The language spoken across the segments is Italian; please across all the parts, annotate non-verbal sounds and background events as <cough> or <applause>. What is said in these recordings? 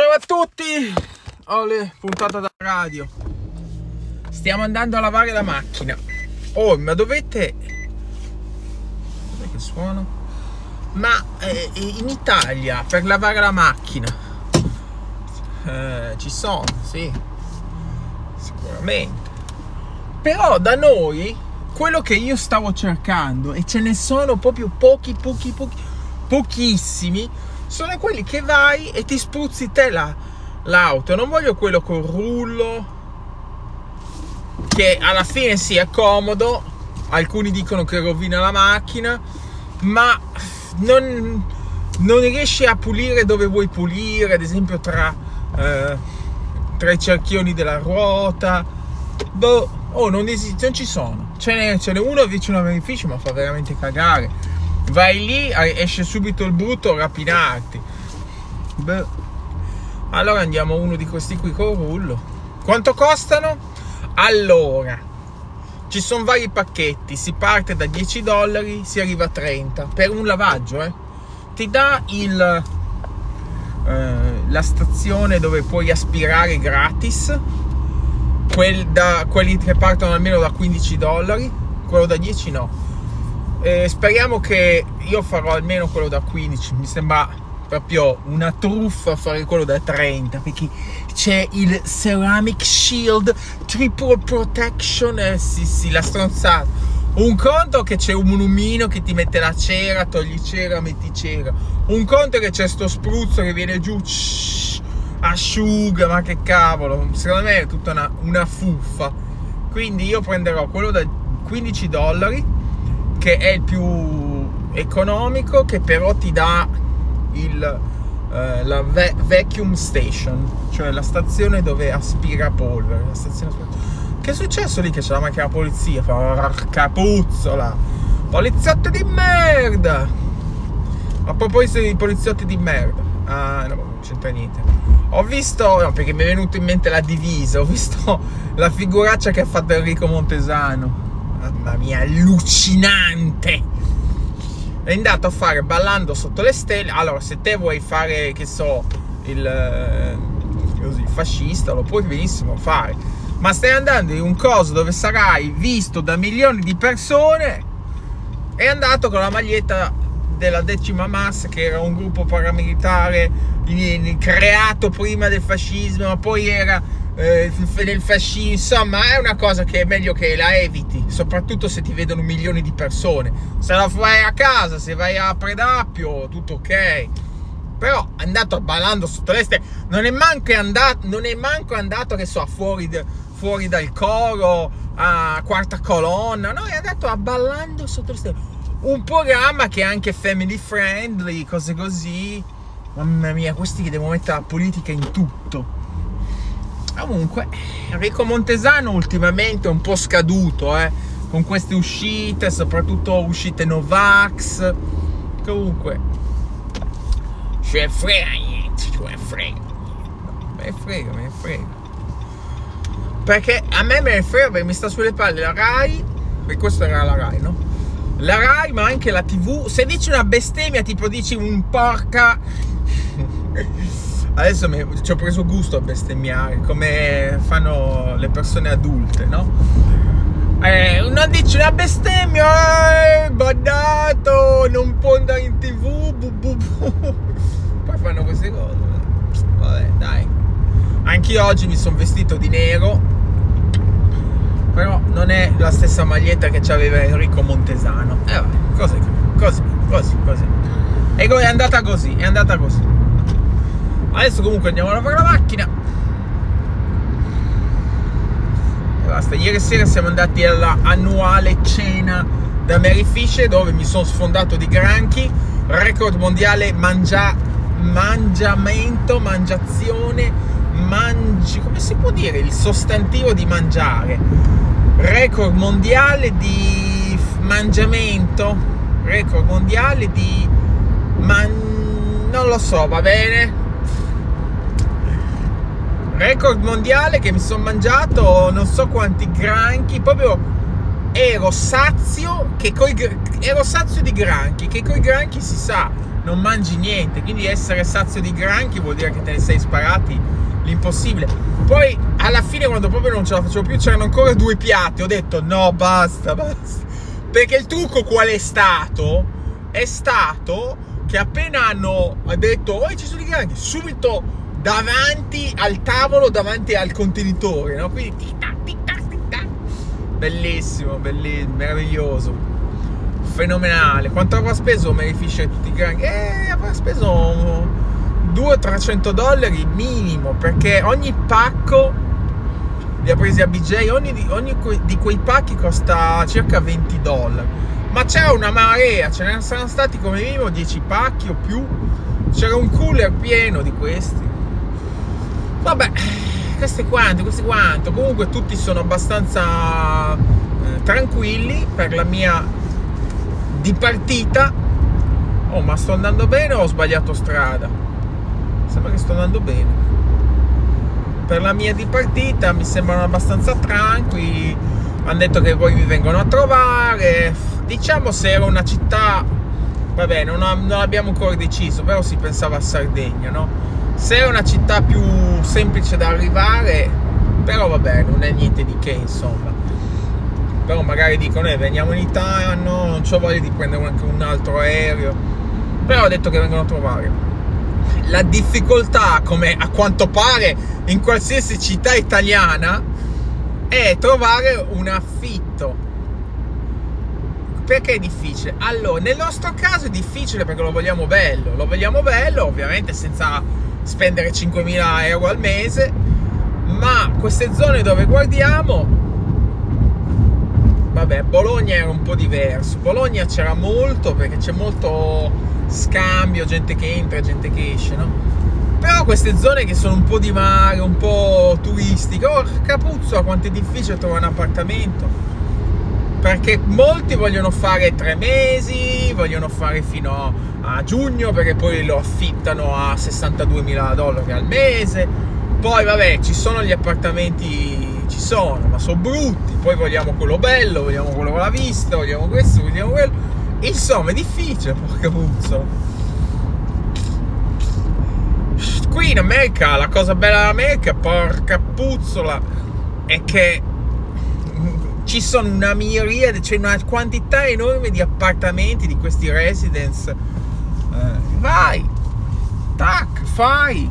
Ciao a tutti! Ole, puntata da radio. Stiamo andando a lavare la macchina. Oh, ma dovete... Dov'è che suono? Ma eh, in Italia, per lavare la macchina, eh, ci sono, sì. Sicuramente. Però da noi, quello che io stavo cercando, e ce ne sono proprio pochi, pochi, pochi, pochissimi, sono quelli che vai e ti spruzzi te la, l'auto. Non voglio quello col rullo, che alla fine sì è comodo. Alcuni dicono che rovina la macchina, ma non, non riesci a pulire dove vuoi pulire, ad esempio tra, eh, tra i cerchioni della ruota. Boh, oh, non, esiste, non ci sono. Ce n'è, ce n'è uno vicino a beneficio, ma fa veramente cagare vai lì, esce subito il brutto rapinarti. Beh. Allora andiamo uno di questi qui con rullo. Quanto costano? Allora, ci sono vari pacchetti, si parte da 10 dollari, si arriva a 30 per un lavaggio, eh. Ti dà il, eh, la stazione dove puoi aspirare gratis, quel da, quelli che partono almeno da 15 dollari, quello da 10 no eh, speriamo che io farò almeno quello da 15. Mi sembra proprio una truffa fare quello da 30 perché c'è il Ceramic Shield Triple Protection. Eh, sì, sì, la stronzata. Un conto che c'è un lumino che ti mette la cera, togli cera, metti cera. Un conto che c'è sto spruzzo che viene giù, shh, asciuga, ma che cavolo. Secondo me è tutta una, una fuffa. Quindi io prenderò quello da 15 dollari che è il più economico che però ti dà il, eh, la ve- vacuum station cioè la stazione dove aspira polvere stazione che è successo lì che c'è la macchina polizia? Porca puzzola! Poliziotti di merda! A proposito di poliziotti di merda. Ah no non c'entra niente. Ho visto no perché mi è venuto in mente la divisa ho visto la figuraccia che ha fatto Enrico Montesano mamma mia, allucinante. È andato a fare ballando sotto le stelle. Allora, se te vuoi fare, che so, il, eh, così, fascista, lo puoi benissimo fare. Ma stai andando in un coso dove sarai visto da milioni di persone. È andato con la maglietta della decima massa, che era un gruppo paramilitare creato prima del fascismo, ma poi era eh, nel fascismo, insomma è una cosa che è meglio che la eviti, soprattutto se ti vedono milioni di persone. Se la fai a casa, se vai a Predappio, tutto ok. Però è andato ballando sotto le stelle, non è manco andato, non è manco andato che so, fuori, de, fuori dal coro, a quarta colonna, no, è andato a ballando sotto le stelle. Un programma che è anche family friendly, cose così. Mamma mia, questi che devono mettere la politica in tutto. Comunque, Enrico Montesano ultimamente è un po' scaduto, eh, con queste uscite, soprattutto uscite Novax. Comunque, ce frega niente, ce frega. Me frega, me frega. Perché a me me frega perché mi sta sulle palle la Rai, e questa era la Rai, no? La Rai, ma anche la TV. Se dici una bestemmia, tipo dici un porca <laughs> adesso mi, ci ho preso gusto a bestemmiare come fanno le persone adulte, no? Eh, non dici una bestemmia, eh, badato, non può andare in tv, bu, bu, bu. <laughs> poi fanno queste cose. Vabbè, dai. Anche oggi mi sono vestito di nero, però non è la stessa maglietta che aveva Enrico Montesano. E eh, vabbè, così, così, così, così. E è andata così, è andata così. Adesso comunque andiamo a lavare la macchina. E basta. Ieri sera siamo andati alla annuale cena da Mary Fish dove mi sono sfondato di granchi. Record mondiale mangia, mangiamento, mangiazione, mangi. come si può dire il sostantivo di mangiare? Record mondiale di mangiamento. Record mondiale di man non lo so, va bene? Record mondiale che mi sono mangiato non so quanti granchi, proprio ero sazio, che coi, ero sazio di granchi, che coi granchi si sa, non mangi niente. Quindi essere sazio di granchi vuol dire che te ne sei sparati l'impossibile. Poi alla fine, quando proprio non ce la facevo più, c'erano ancora due piatti. Ho detto no, basta, basta. Perché il trucco qual è stato? È stato che appena hanno detto, oh, ci sono i granchi, subito davanti al tavolo, davanti al contenitore, no? Quindi tic tac, tic tac, tic tac. Bellissimo, bellissimo, meraviglioso. Fenomenale. Quanto avrà speso Mary Fisher tutti i granchi? Eh, avrà speso 200-300 dollari minimo, perché ogni pacco li ha presi a BJ, ogni, ogni di quei pacchi costa circa 20 dollari. Ma c'era una marea, ce ne saranno stati come minimo 10 pacchi o più. C'era un cooler pieno di questi. Vabbè, questo è quanto, questo è quanto. Comunque tutti sono abbastanza eh, tranquilli per la mia dipartita. Oh, ma sto andando bene o ho sbagliato strada? Sembra che sto andando bene. Per la mia dipartita mi sembrano abbastanza tranquilli. Hanno detto che poi mi vengono a trovare. Diciamo se era una città, vabbè, non, non abbiamo ancora deciso, però si pensava a Sardegna, no? Se è una città più semplice da arrivare, però vabbè, non è niente di che, insomma. Però magari dicono, eh, veniamo in Italia, no, non ho voglia di prendere anche un altro aereo. Però ho detto che vengono a trovare. La difficoltà, come a quanto pare in qualsiasi città italiana, è trovare un affitto. Perché è difficile? Allora, nel nostro caso è difficile perché lo vogliamo bello. Lo vogliamo bello, ovviamente senza spendere 5.000 euro al mese, ma queste zone dove guardiamo, vabbè, Bologna era un po' diverso. Bologna c'era molto perché c'è molto scambio, gente che entra, gente che esce, no? Però queste zone che sono un po' di mare, un po' turistiche, oh capuzzo, quanto è difficile trovare un appartamento. Perché molti vogliono fare tre mesi, vogliono fare fino a giugno perché poi lo affittano a 62 mila dollari al mese. Poi vabbè, ci sono gli appartamenti, ci sono, ma sono brutti. Poi vogliamo quello bello, vogliamo quello con la vista, vogliamo questo, vogliamo quello. Insomma, è difficile, porca puzzo. Qui in America, la cosa bella dell'America, porca puzzola, è che ci sono una miriade, c'è una quantità enorme di appartamenti, di questi residence vai, tac, fai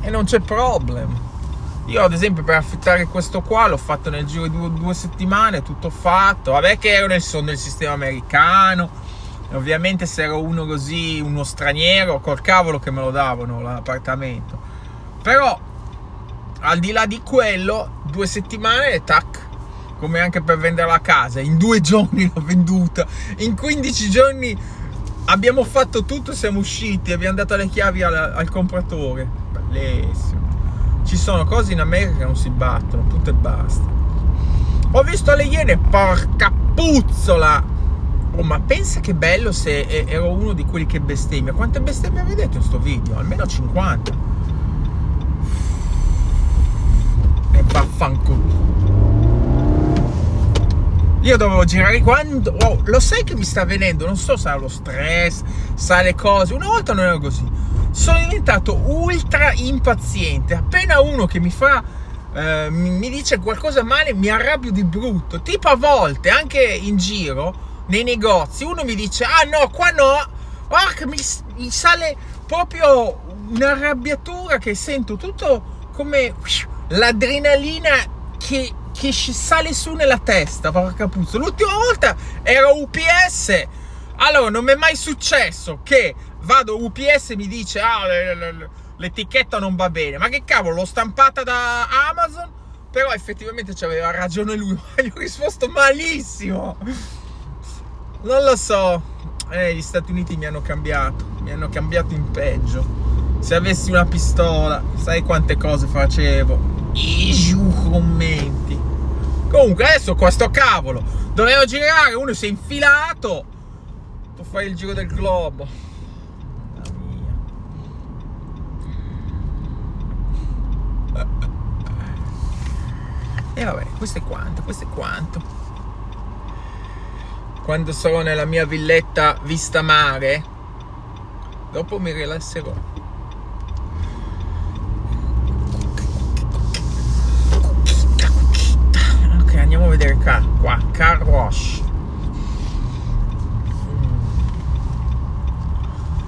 e non c'è problema. Io ad esempio per affittare questo qua l'ho fatto nel giro di due, due settimane, tutto fatto. Vabbè che ero nel, nel sistema americano, ovviamente se ero uno così, uno straniero, col cavolo che me lo davano l'appartamento. Però al di là di quello, due settimane e tac, come anche per vendere la casa. In due <laughs> giorni l'ho venduta, in 15 giorni abbiamo fatto tutto, siamo usciti, abbiamo dato le chiavi al, al compratore. Bellissimo. Ci sono cose in America che non si battono, tutto e basta. Ho visto le iene, porca puzzola! Oh, ma pensa che bello se ero uno di quelli che bestemmia. Quante bestemmie avete detto in sto video? Almeno 50. E vaffanculo. Io dovevo girare quando... Oh, lo sai che mi sta venendo? Non so se ha lo stress, sa le cose. Una volta non ero così. Sono diventato ultra impaziente. Appena uno che mi fa... Eh, mi dice qualcosa male, mi arrabbio di brutto. Tipo a volte, anche in giro, nei negozi, uno mi dice, ah no, qua no. Che mi, mi sale proprio un'arrabbiatura che sento tutto come l'adrenalina che che sale su nella testa, porca puzza. L'ultima volta era UPS. Allora, non mi è mai successo che vado UPS e mi dice ah, l'etichetta non va bene. Ma che cavolo, l'ho stampata da Amazon? Però effettivamente c'aveva ragione lui, <laughs> ma gli ho risposto malissimo. Non lo so. Eh, gli Stati Uniti mi hanno cambiato, mi hanno cambiato in peggio. Se avessi una pistola, sai quante cose facevo. I commenti. Comunque adesso qua sto cavolo. Dovevo girare, uno si è infilato. Tu fai il giro del globo. E vabbè, questo è quanto, questo è quanto. quando sarò nella mia villetta vista mare, dopo mi rilasserò. Ok, andiamo a vedere qua, qua, car wash.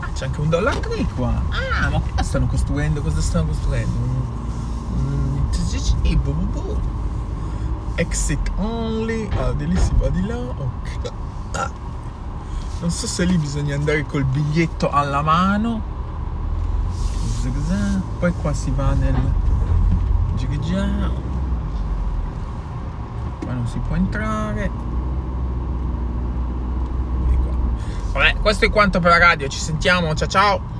Ah, c'è anche un dollar tree qua. Ah, ma qua stanno costruendo, cosa stanno costruendo? Un, exit only. Ah, di lì si va di là. Ok. Ah. Non so se lì bisogna andare col biglietto alla mano. Poi qua si va nel Girgiao. Qua non si può entrare. Vabbè, questo è quanto per la radio. Ci sentiamo. Ciao ciao.